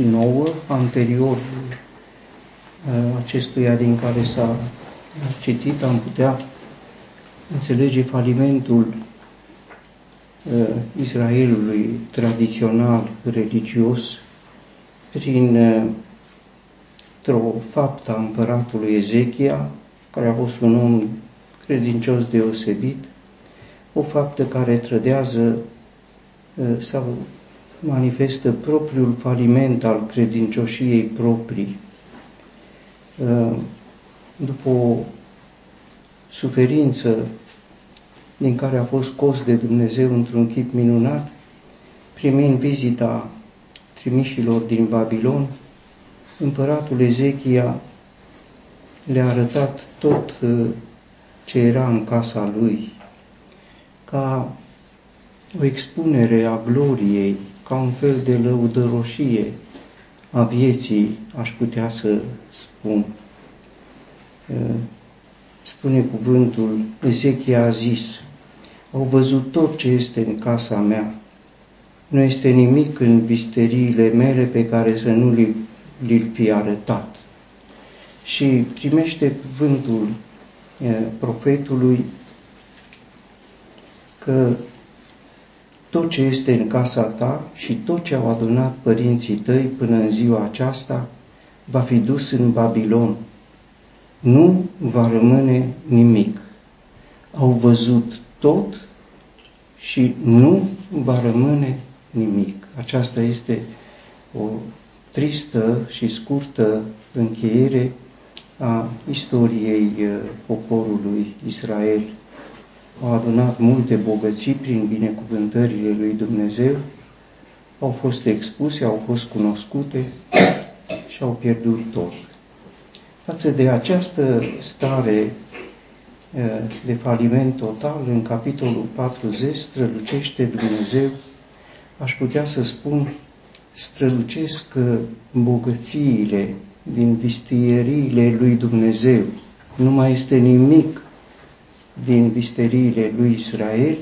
39, anterior uh, acestuia din care s-a citit, am putea înțelege falimentul uh, Israelului tradițional religios prin uh, o faptă a împăratului Ezechia, care a fost un om credincios deosebit, o faptă care trădează uh, sau manifestă propriul faliment al credincioșiei proprii. Uh, după o suferință din care a fost scos de Dumnezeu într-un chip minunat, primind vizita trimișilor din Babilon, împăratul Ezechia le-a arătat tot uh, ce era în casa lui, ca o expunere a gloriei, ca un fel de lăudăroșie a vieții, aș putea să spun. Uh, spune cuvântul, Ezechia a zis, au văzut tot ce este în casa mea. Nu este nimic în visteriile mele pe care să nu li, li fi arătat. Și primește cuvântul eh, profetului că tot ce este în casa ta și tot ce au adunat părinții tăi până în ziua aceasta va fi dus în Babilon nu va rămâne nimic. Au văzut tot și nu va rămâne nimic. Aceasta este o tristă și scurtă încheiere a istoriei uh, poporului Israel. Au adunat multe bogății prin binecuvântările lui Dumnezeu, au fost expuse, au fost cunoscute și au pierdut tot. Față de această stare de faliment total, în capitolul 40 strălucește Dumnezeu, aș putea să spun, strălucesc bogățiile din vistieriile lui Dumnezeu. Nu mai este nimic din visteriile lui Israel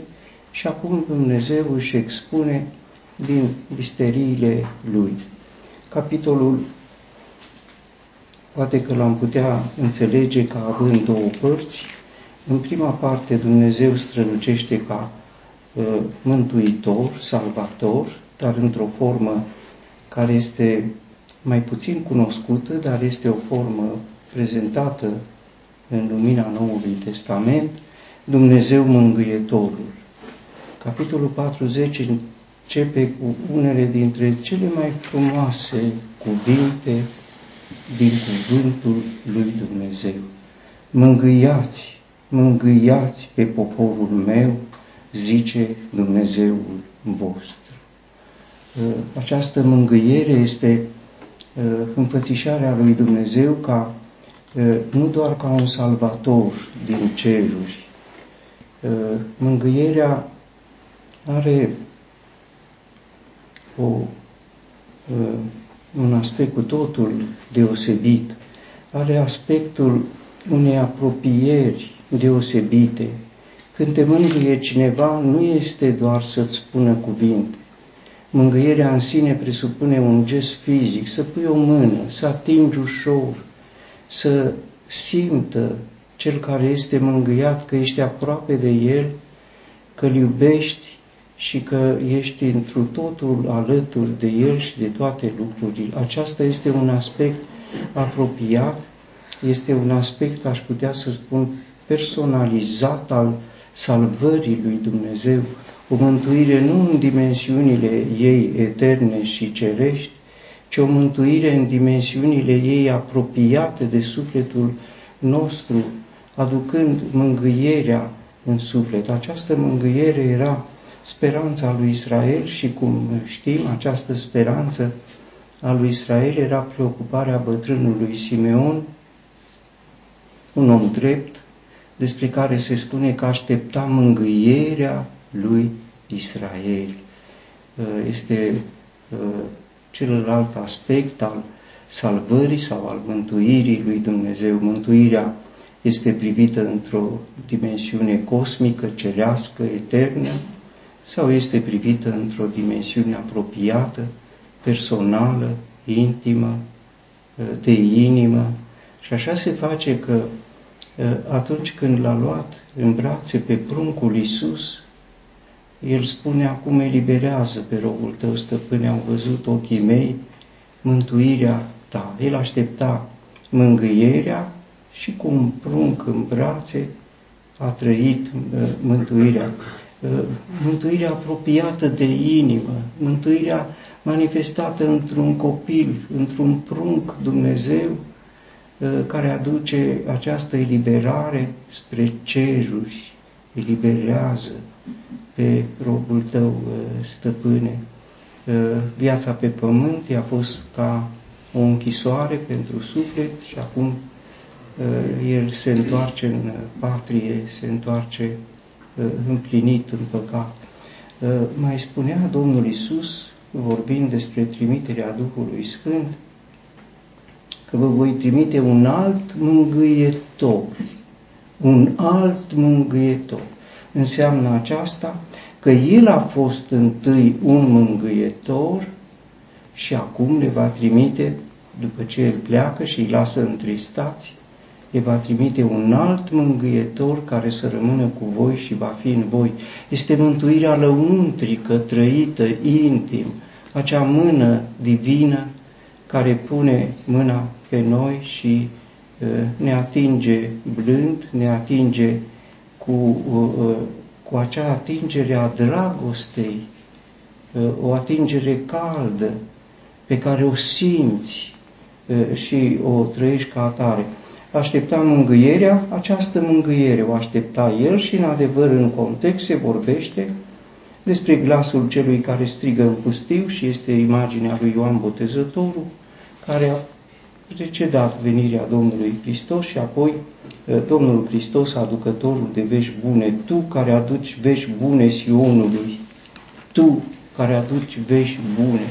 și acum Dumnezeu își expune din visteriile lui. Capitolul poate că l-am putea înțelege ca având două părți. În prima parte Dumnezeu strălucește ca uh, mântuitor, salvator, dar într-o formă care este mai puțin cunoscută, dar este o formă prezentată în lumina Noului Testament, Dumnezeu Mângâietorul. Capitolul 40 începe cu unele dintre cele mai frumoase cuvinte din cuvântul lui Dumnezeu. Mângâiați, mângâiați pe poporul meu, zice Dumnezeul vostru. Uh, această mângâiere este uh, înfățișarea lui Dumnezeu ca uh, nu doar ca un salvator din ceruri. Mângâierea are o un aspect cu totul deosebit. Are aspectul unei apropieri deosebite. Când te mângâie cineva, nu este doar să-ți spună cuvinte. Mângâierea în sine presupune un gest fizic, să pui o mână, să atingi ușor, să simtă cel care este mângâiat că ești aproape de el, că îl iubești și că ești întru totul alături de El și de toate lucrurile. Aceasta este un aspect apropiat, este un aspect, aș putea să spun, personalizat al salvării lui Dumnezeu, o mântuire nu în dimensiunile ei eterne și cerești, ci o mântuire în dimensiunile ei apropiate de sufletul nostru, aducând mângâierea în suflet. Această mângâiere era speranța lui Israel și cum știm, această speranță a lui Israel era preocuparea bătrânului Simeon, un om drept, despre care se spune că aștepta mângâierea lui Israel. Uh, este uh, celălalt aspect al salvării sau al mântuirii lui Dumnezeu. Mântuirea este privită într-o dimensiune cosmică, cerească, eternă, sau este privită într-o dimensiune apropiată, personală, intimă, de inimă. Și așa se face că atunci când l-a luat în brațe pe pruncul Iisus, el spune, acum eliberează pe robul tău, stăpâne, au văzut ochii mei mântuirea ta. El aștepta mângâierea și cu un prunc în brațe a trăit uh, mântuirea. Uh, mântuirea apropiată de inimă, mântuirea manifestată într-un copil, într-un prunc Dumnezeu, uh, care aduce această eliberare spre ceruri, eliberează pe robul tău, stăpâne. Viața pe pământ a fost ca o închisoare pentru suflet și acum Uh, el se întoarce în uh, patrie, se întoarce uh, împlinit în păcat. Mai spunea Domnul Isus, vorbind despre trimiterea Duhului Sfânt, că vă voi trimite un alt mângâietor, un alt mângâietor. Înseamnă aceasta că El a fost întâi un mângâietor și acum le va trimite, după ce El pleacă și îi lasă întristați, le va trimite un alt mângâietor care să rămână cu voi și va fi în voi. Este mântuirea lăuntrică, trăită, intim, acea mână divină care pune mâna pe noi și uh, ne atinge blând, ne atinge cu, uh, uh, cu acea atingere a dragostei, o atingere caldă pe care o simți și o trăiești ca atare. Aștepta mângâierea, această mângâiere o aștepta el și în adevăr în context se vorbește despre glasul celui care strigă în pustiu și este imaginea lui Ioan Botezătorul, care a precedat venirea Domnului Hristos și apoi Domnul Hristos, aducătorul de vești bune, tu care aduci vești bune Sionului, tu care aduci vești bune,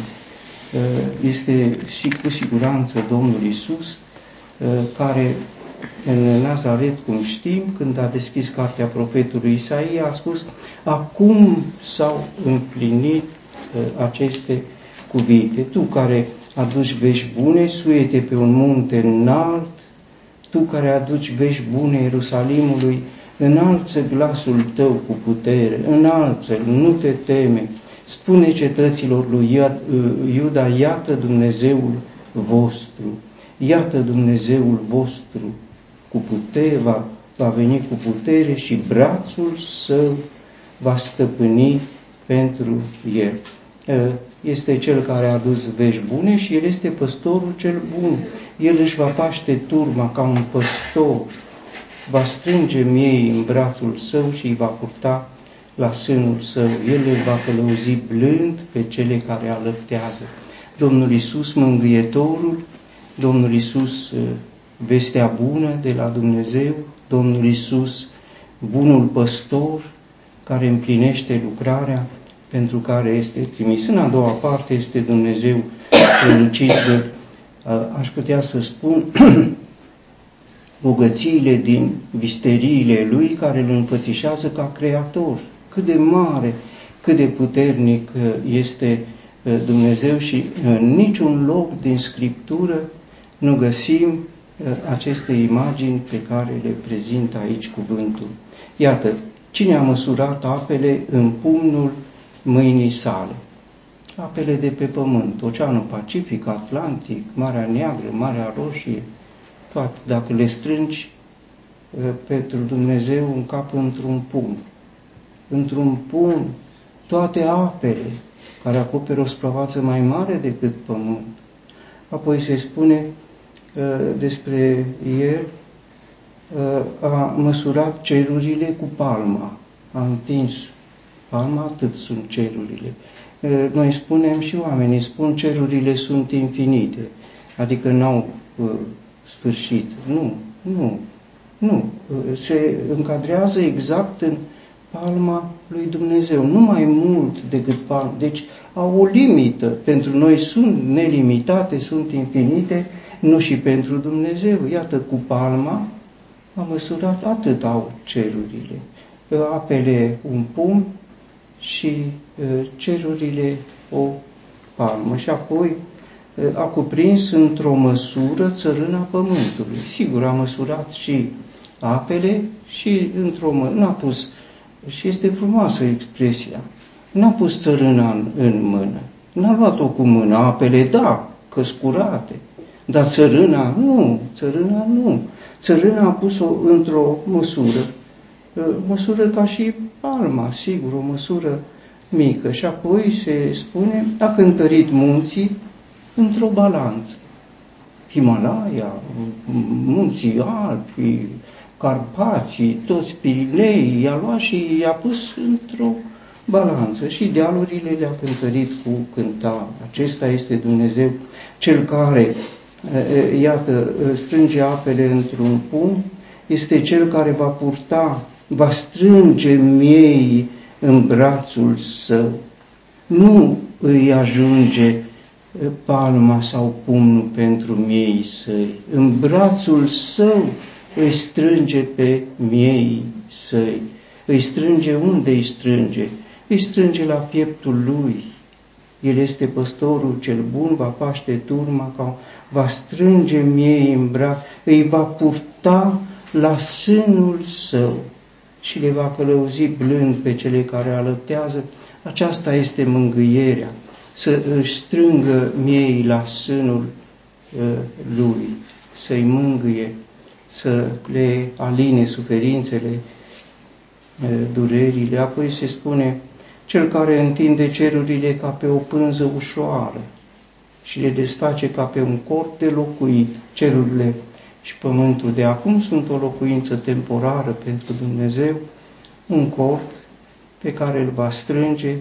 este și cu siguranță Domnul Isus, Uh, care în Nazaret, cum știm, când a deschis cartea profetului Isaia, a spus, acum s-au împlinit uh, aceste cuvinte. Tu care aduci vești bune, suiete pe un munte înalt, tu care aduci vești bune Ierusalimului, înalță glasul tău cu putere, înalță nu te teme, spune cetăților lui Iuda, iată Dumnezeul vostru. Iată Dumnezeul vostru cu putere, va, va veni cu putere și brațul său va stăpâni pentru el. Este cel care a adus vești bune și el este păstorul cel bun. El își va paște turma ca un păstor, va strânge miei în brațul său și îi va purta la sânul său. El îl va călăuzi blând pe cele care alăptează. Domnul Iisus, Mângâietorul, Domnul Isus, uh, vestea bună de la Dumnezeu, Domnul Isus, bunul păstor care împlinește lucrarea pentru care este trimis. În a doua parte este Dumnezeu strălucit de, uh, aș putea să spun, bogățiile din visteriile Lui care îl înfățișează ca creator. Cât de mare, cât de puternic uh, este Dumnezeu și în niciun loc din Scriptură nu găsim uh, aceste imagini pe care le prezintă aici cuvântul. Iată, cine a măsurat apele în pumnul mâinii sale? Apele de pe pământ, Oceanul Pacific, Atlantic, Marea Neagră, Marea Roșie, toate, dacă le strângi uh, pentru Dumnezeu un cap într-un pumn. Într-un pumn toate apele care acoperă o suprafață mai mare decât pământ. Apoi se spune Uh, despre el, uh, a măsurat cerurile cu palma, a întins palma, atât sunt cerurile. Uh, noi spunem și oamenii spun cerurile sunt infinite, adică n-au sfârșit. Nu, nu, nu. Se încadrează exact în palma lui Dumnezeu, nu mai mult decât palma. Deci au o limită. Pentru noi sunt nelimitate, sunt infinite, nu și pentru Dumnezeu. Iată, cu palma a măsurat atât au cerurile. Apele un pum și cerurile o palmă. Și apoi a cuprins într-o măsură țărâna pământului. Sigur, a măsurat și apele și într-o mână, n-a pus, și este frumoasă expresia, n-a pus țărâna în, în mână, n-a luat-o cu mână, apele da, căscurate, dar țărâna nu, țărâna nu. Țărâna a pus-o într-o măsură, măsură ca și palma, sigur, o măsură mică. Și apoi se spune, a cântărit munții într-o balanță. Himalaya, munții Alpi, Carpații, toți Pirinei, i-a luat și i-a pus într-o balanță și dealurile le-a cântărit cu cântare. Acesta este Dumnezeu, cel care, iată, strânge apele într-un pumn, este cel care va purta, va strânge miei în brațul său. Nu îi ajunge palma sau pumnul pentru miei săi. În brațul său îi strânge pe miei săi. Îi strânge unde îi strânge? Îi strânge la pieptul lui. El este păstorul cel bun, va paște turma, ca va strânge miei în braț, îi va purta la sânul său și le va călăuzi blând pe cele care alăptează. Aceasta este mângâierea, să își strângă miei la sânul uh, lui, să-i mângâie, să le aline suferințele, uh, durerile. Apoi se spune, cel care întinde cerurile ca pe o pânză ușoară și le desface ca pe un cort de locuit, cerurile și pământul de acum sunt o locuință temporară pentru Dumnezeu, un cort pe care îl va strânge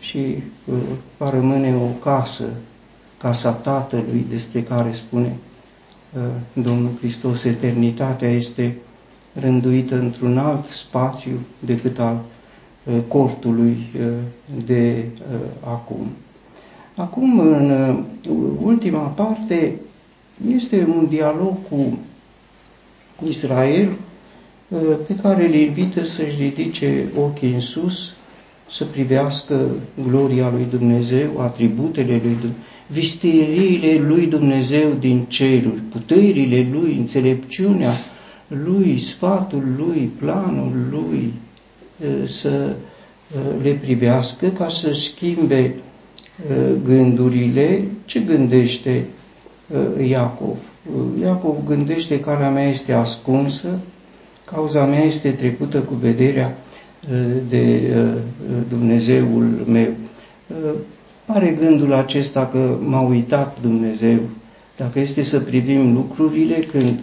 și uh, va rămâne o casă, casa Tatălui despre care spune uh, Domnul Hristos, eternitatea este rânduită într-un alt spațiu decât al uh, cortului de acum. Acum, în ultima parte, este un dialog cu, cu Israel pe care îl invită să-și ridice ochii în sus, să privească gloria lui Dumnezeu, atributele lui Dumnezeu, visteriile lui Dumnezeu din ceruri, puterile lui, înțelepciunea lui, sfatul lui, planul lui, să le privească ca să schimbe gândurile, ce gândește Iacov. Iacov gândește calea mea este ascunsă, cauza mea este trecută cu vederea de Dumnezeul meu. Are gândul acesta că m-a uitat Dumnezeu. Dacă este să privim lucrurile, când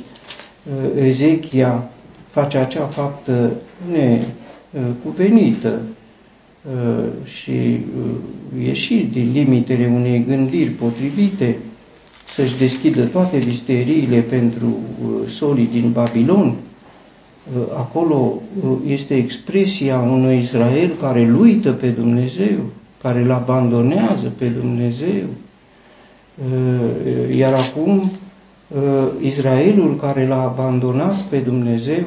Ezechia face acea faptă necuvenită și ieși din limitele unei gândiri potrivite, să-și deschidă toate visteriile pentru uh, solii din Babilon. Uh, acolo uh, este expresia unui Israel care îl uită pe Dumnezeu, care îl abandonează pe Dumnezeu. Iar acum Israelul care l-a abandonat pe Dumnezeu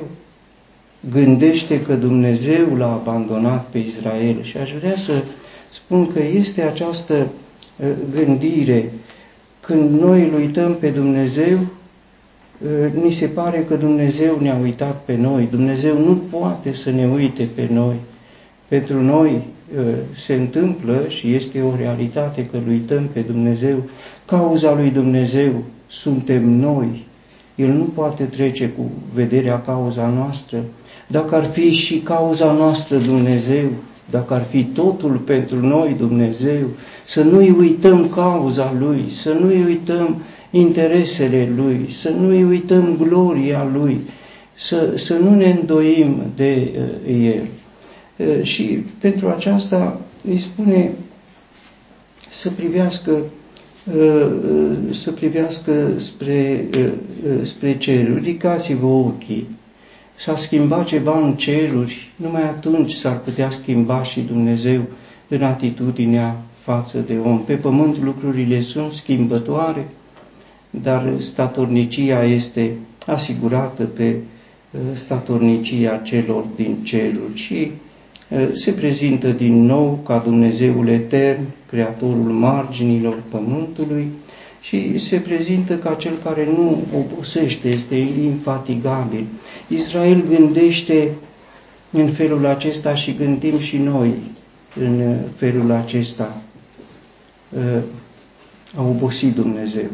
gândește că Dumnezeu l-a abandonat pe Israel. Și aș vrea să spun că este această gândire când noi îl uităm pe Dumnezeu, ă, ni se pare că Dumnezeu ne-a uitat pe noi. Dumnezeu nu poate să ne uite pe noi. Pentru noi ă, se întâmplă și este o realitate că îl uităm pe Dumnezeu. Cauza lui Dumnezeu suntem noi. El nu poate trece cu vederea cauza noastră. Dacă ar fi și cauza noastră Dumnezeu, dacă ar fi totul pentru noi Dumnezeu, să nu-i uităm cauza Lui, să nu-i uităm interesele Lui, să nu-i uităm gloria Lui, să, să nu ne îndoim de uh, El. Uh, și pentru aceasta îi spune să privească uh, să privească spre, uh, uh, spre ceruri, ridicați-vă ochii, s-a schimbat ceva în ceruri, numai atunci s-ar putea schimba și Dumnezeu în atitudinea față de om. Pe pământ lucrurile sunt schimbătoare, dar statornicia este asigurată pe uh, statornicia celor din ceruri și uh, se prezintă din nou ca Dumnezeul etern, Creatorul marginilor pământului și se prezintă ca cel care nu obosește, este infatigabil. Israel gândește în felul acesta și gândim și noi în felul acesta. A obosit Dumnezeu.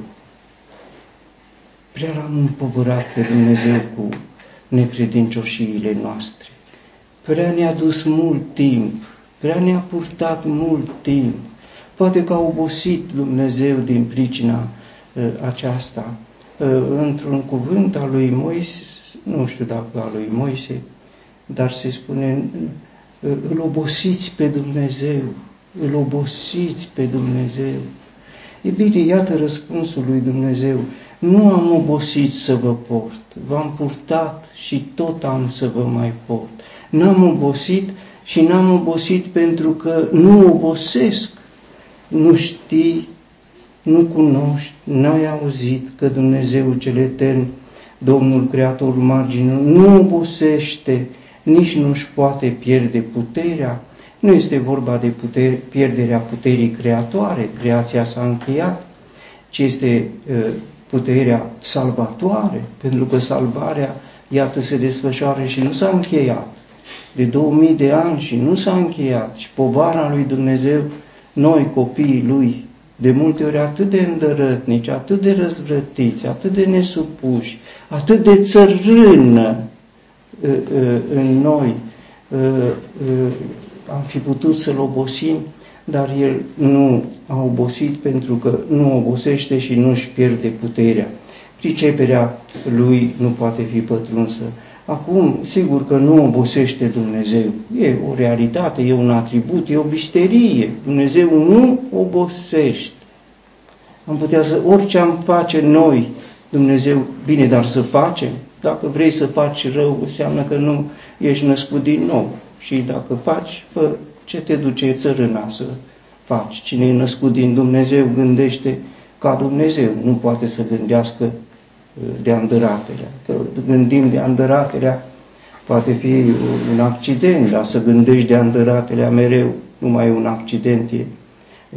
Prea l-am împovărat pe Dumnezeu cu necredincioșiile noastre. Prea ne-a dus mult timp, prea ne-a purtat mult timp. Poate că a obosit Dumnezeu din pricina uh, aceasta. Uh, într-un cuvânt al lui Moise, nu știu dacă al lui Moise, dar se spune, uh, îl obosiți pe Dumnezeu, îl obosiți pe Dumnezeu. E bine, iată răspunsul lui Dumnezeu. Nu am obosit să vă port, v-am purtat și tot am să vă mai port. N-am obosit și n-am obosit pentru că nu obosesc. Nu știi, nu cunoști, n-ai auzit că Dumnezeu cel Etern, Domnul Creator marginul, nu obosește, nici nu-și poate pierde puterea. Nu este vorba de putere, pierderea puterii creatoare, creația s-a încheiat, ci este uh, puterea salvatoare, pentru că salvarea, iată, se desfășoară și nu s-a încheiat de 2000 de ani și nu s-a încheiat. Și povara lui Dumnezeu, noi copiii lui, de multe ori atât de îndărătnici, atât de răzvrătiți, atât de nesupuși, atât de țărână ă, ă, în noi, ă, am fi putut să-l obosim, dar el nu a obosit pentru că nu obosește și nu își pierde puterea. Priceperea lui nu poate fi pătrunsă. Acum, sigur că nu obosește Dumnezeu. E o realitate, e un atribut, e o visterie. Dumnezeu nu obosește. Am putea să, orice am face noi, Dumnezeu, bine, dar să facem. Dacă vrei să faci rău, înseamnă că nu ești născut din nou. Și dacă faci, fă ce te duce țărâna să faci. Cine e născut din Dumnezeu gândește ca Dumnezeu, nu poate să gândească uh, de andăratelea. Că gândim de andăratelea poate fi un accident, dar să gândești de andăratelea mereu, nu mai e un accident, e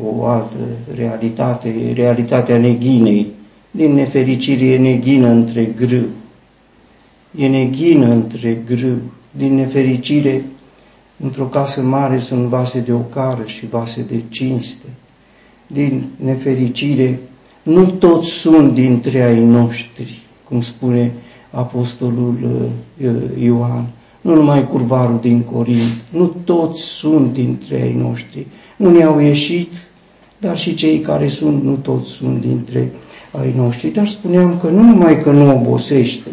o altă realitate, e realitatea neghinei. Din nefericire e neghină între grâu. E neghină între grâu. Din nefericire Într-o casă mare sunt vase de ocară și vase de cinste. Din nefericire, nu toți sunt dintre ai noștri, cum spune apostolul uh, Ioan, nu numai curvarul din Corint, nu toți sunt dintre ai noștri. Nu ne-au ieșit, dar și cei care sunt, nu toți sunt dintre ai noștri. Dar spuneam că nu numai că nu obosește,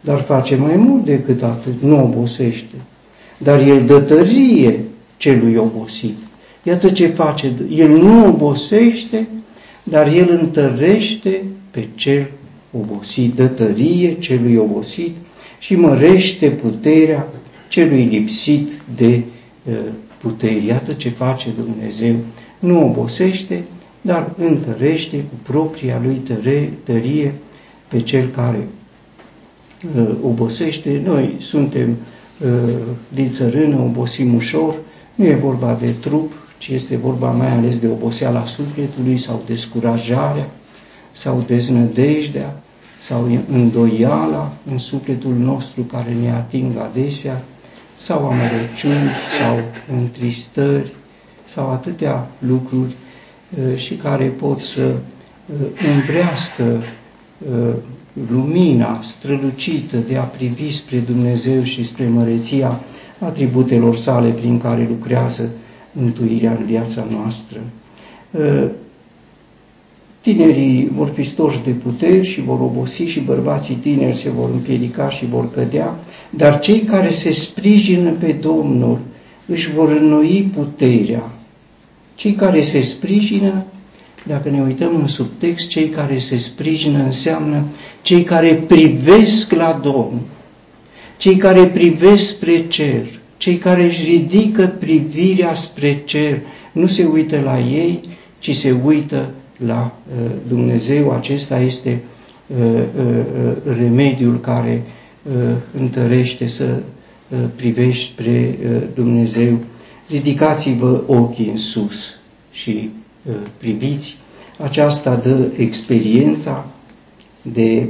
dar face mai mult decât atât, nu obosește dar el dă tărie celui obosit. Iată ce face. El nu obosește, dar el întărește pe cel obosit, dă tărie celui obosit și mărește puterea celui lipsit de uh, putere. Iată ce face Dumnezeu. Nu obosește, dar întărește cu propria lui tăre, tărie pe cel care uh, obosește. Noi suntem Uh, din țărână, obosim ușor, nu e vorba de trup, ci este vorba mai ales de oboseala sufletului sau descurajarea sau deznădejdea sau îndoiala în sufletul nostru care ne ating adesea sau amărăciuni sau întristări sau atâtea lucruri uh, și care pot să uh, îmbrească lumina strălucită de a privi spre Dumnezeu și spre măreția atributelor sale prin care lucrează mântuirea în viața noastră. Ă, tinerii vor fi stoși de puteri și vor obosi și bărbații tineri se vor împiedica și vor cădea, dar cei care se sprijină pe Domnul își vor înnoi puterea. Cei care se sprijină dacă ne uităm în subtext, cei care se sprijină înseamnă cei care privesc la Domnul, cei care privesc spre cer, cei care își ridică privirea spre cer, nu se uită la ei, ci se uită la uh, Dumnezeu. Acesta este uh, uh, uh remediul care uh, întărește să uh, privești spre uh, Dumnezeu. Ridicați-vă ochii în sus și Uh, priviți, aceasta dă experiența de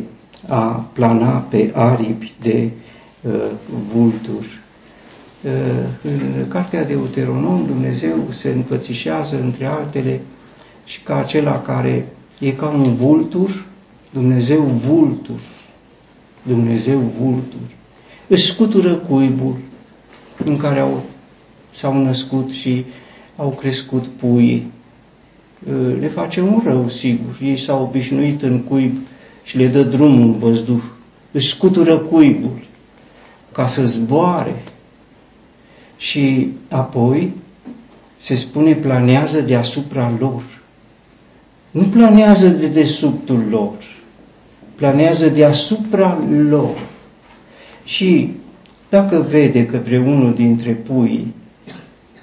a plana pe aripi de uh, vulturi. Uh, în cartea de Deuteronom Dumnezeu se înfățișează între altele și ca acela care e ca un vultur, Dumnezeu vultur, Dumnezeu vultur, își scutură cuibul în care au, s-au născut și au crescut puii. Uh, le face un rău, sigur. Ei s-au obișnuit în cuib și le dă drumul în văzduh. Își scutură cuibul ca să zboare. Și apoi se spune planează deasupra lor. Nu planează de desubtul lor, planează deasupra lor. Și dacă vede că vreunul dintre puii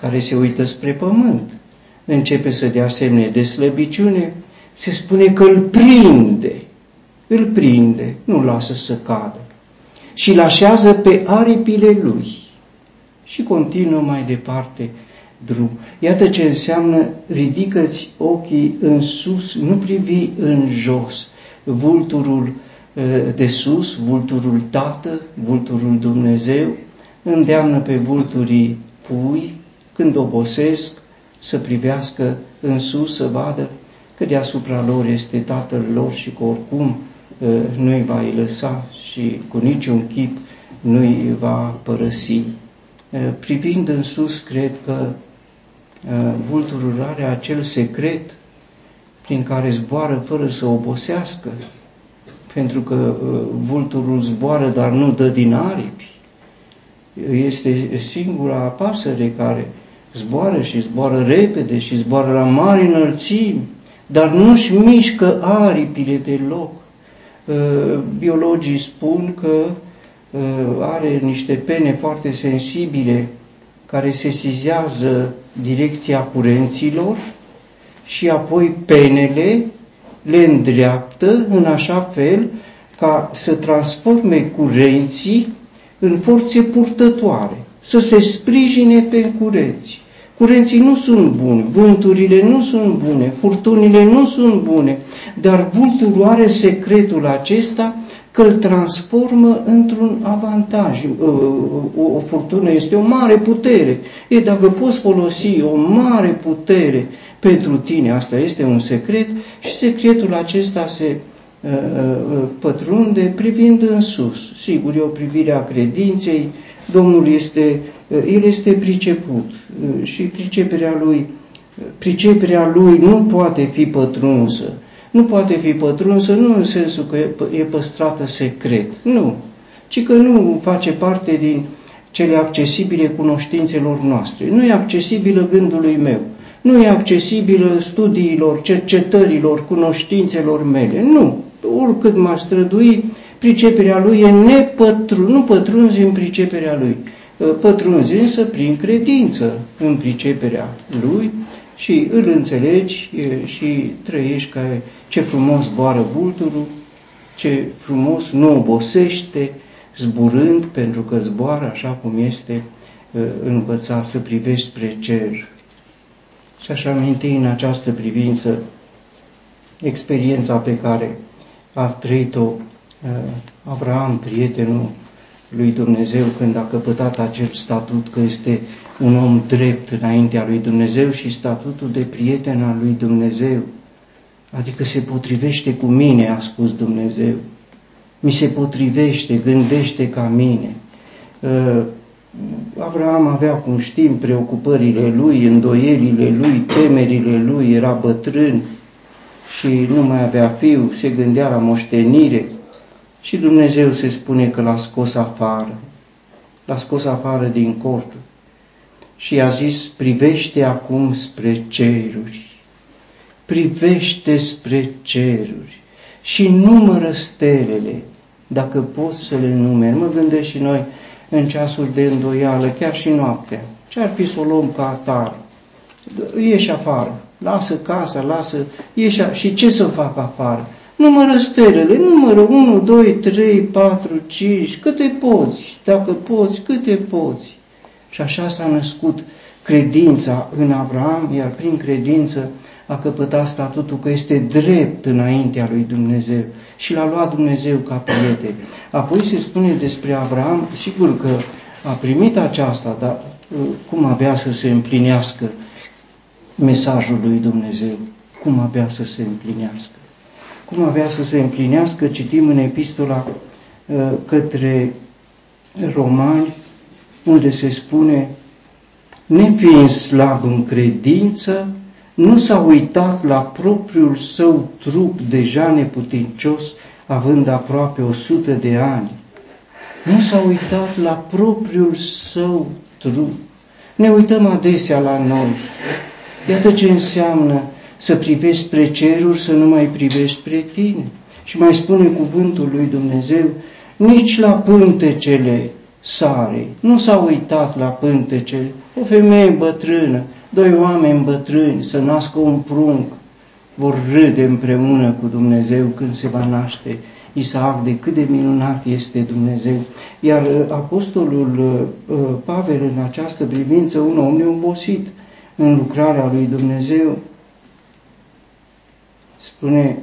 care se uită spre pământ. Începe să dea semne de slăbiciune, se spune că îl prinde, îl prinde, nu lasă să cadă. Și îl așează pe aripile lui. Și continuă mai departe drum. Iată ce înseamnă ridică-ți ochii în sus, nu privi în jos. Vulturul ă, de sus, vulturul Tată, vulturul Dumnezeu, îndeamnă pe vulturii pui, când obosesc, să privească în sus, să vadă că deasupra lor este Tatăl lor și că oricum ă, nu îi va lăsa și cu niciun chip nu îi va părăsi. Ă, privind în sus, cred că ă, vulturul are acel secret prin care zboară fără să obosească, pentru că vulturul zboară, dar nu dă din aripi. Este singura pasăre care zboară și zboară repede și zboară la mari înălțimi, dar nu-și mișcă aripile deloc. Uh, biologii spun că uh, are niște pene foarte sensibile care sesizează direcția curenților și apoi penele le îndreaptă în așa fel ca să transforme curenții în forțe purtătoare, să se sprijine pe curenți. Curenții nu sunt buni, vânturile nu sunt bune, furtunile nu sunt bune, dar vulturul are secretul acesta că îl transformă într-un avantaj. O furtună este o mare putere. E, dacă poți folosi o mare putere pentru tine, asta este un secret și secretul acesta se uh, uh, pătrunde privind în sus. Sigur, e o privire a credinței, Domnul este, El este priceput și priceperea Lui, priceperea Lui nu poate fi pătrunsă. Nu poate fi pătrunsă nu în sensul că e păstrată secret, nu, ci că nu face parte din cele accesibile cunoștințelor noastre. Nu e accesibilă gândului meu, nu e accesibilă studiilor, cercetărilor, cunoștințelor mele. Nu, oricât m-aș strădui, priceperea lui e nepătru, nu pătrunzi în priceperea lui, pătrunzi însă prin credință în priceperea lui și îl înțelegi și trăiești ca ce frumos zboară vulturul, ce frumos nu obosește zburând pentru că zboară așa cum este învățat să privești spre cer. Și așa aminti în această privință experiența pe care a trăit-o Uh, Avram, prietenul lui Dumnezeu, când a căpătat acel statut că este un om drept înaintea lui Dumnezeu și statutul de prieten al lui Dumnezeu, adică se potrivește cu mine, a spus Dumnezeu. Mi se potrivește, gândește ca mine. Uh, Avram avea, cum știm, preocupările lui, îndoielile lui, temerile lui, era bătrân și nu mai avea fiu, se gândea la moștenire, și Dumnezeu se spune că l-a scos afară, l-a scos afară din cort și i-a zis, privește acum spre ceruri, privește spre ceruri și numără stelele, dacă poți să le numeri. Mă gândesc și noi în ceasuri de îndoială, chiar și noaptea. Ce ar fi să o luăm ca atare? Ieși afară, lasă casa, lasă, ieși și ce să fac afară? Numără stelele, numără 1, 2, 3, 4, 5, câte poți, dacă poți, câte poți. Și așa s-a născut credința în Avram, iar prin credință a căpătat statutul că este drept înaintea lui Dumnezeu și l-a luat Dumnezeu ca prieten. Apoi se spune despre Avram, sigur că a primit aceasta, dar uh, cum avea să se împlinească mesajul lui Dumnezeu? Cum avea să se împlinească? Cum avea să se împlinească, citim în epistola uh, către romani, unde se spune, nefiind slab în credință, nu s-a uitat la propriul său trup deja neputincios, având aproape o sută de ani. Nu s-a uitat la propriul său trup. Ne uităm adesea la noi. Iată ce înseamnă să privești spre ceruri, să nu mai privești spre tine. Și mai spune cuvântul lui Dumnezeu, nici la pântecele sare. Nu s-a uitat la pântecele. O femeie bătrână, doi oameni bătrâni să nască un prunc, vor râde împreună cu Dumnezeu când se va naște Isaac, de cât de minunat este Dumnezeu. Iar uh, apostolul uh, uh, Pavel în această privință, un om neobosit în lucrarea lui Dumnezeu, spune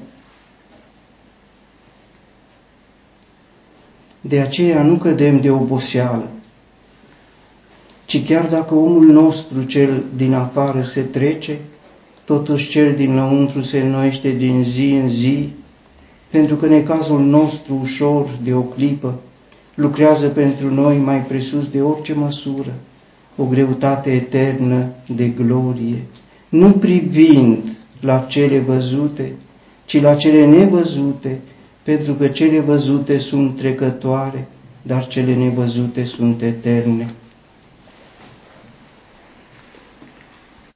De aceea nu cădem de oboseală, ci chiar dacă omul nostru cel din afară se trece, totuși cel dinăuntru se înnoiește din zi în zi, pentru că necazul nostru ușor de o clipă lucrează pentru noi mai presus de orice măsură, o greutate eternă de glorie, nu privind la cele văzute, ci la cele nevăzute, pentru că cele văzute sunt trecătoare, dar cele nevăzute sunt eterne.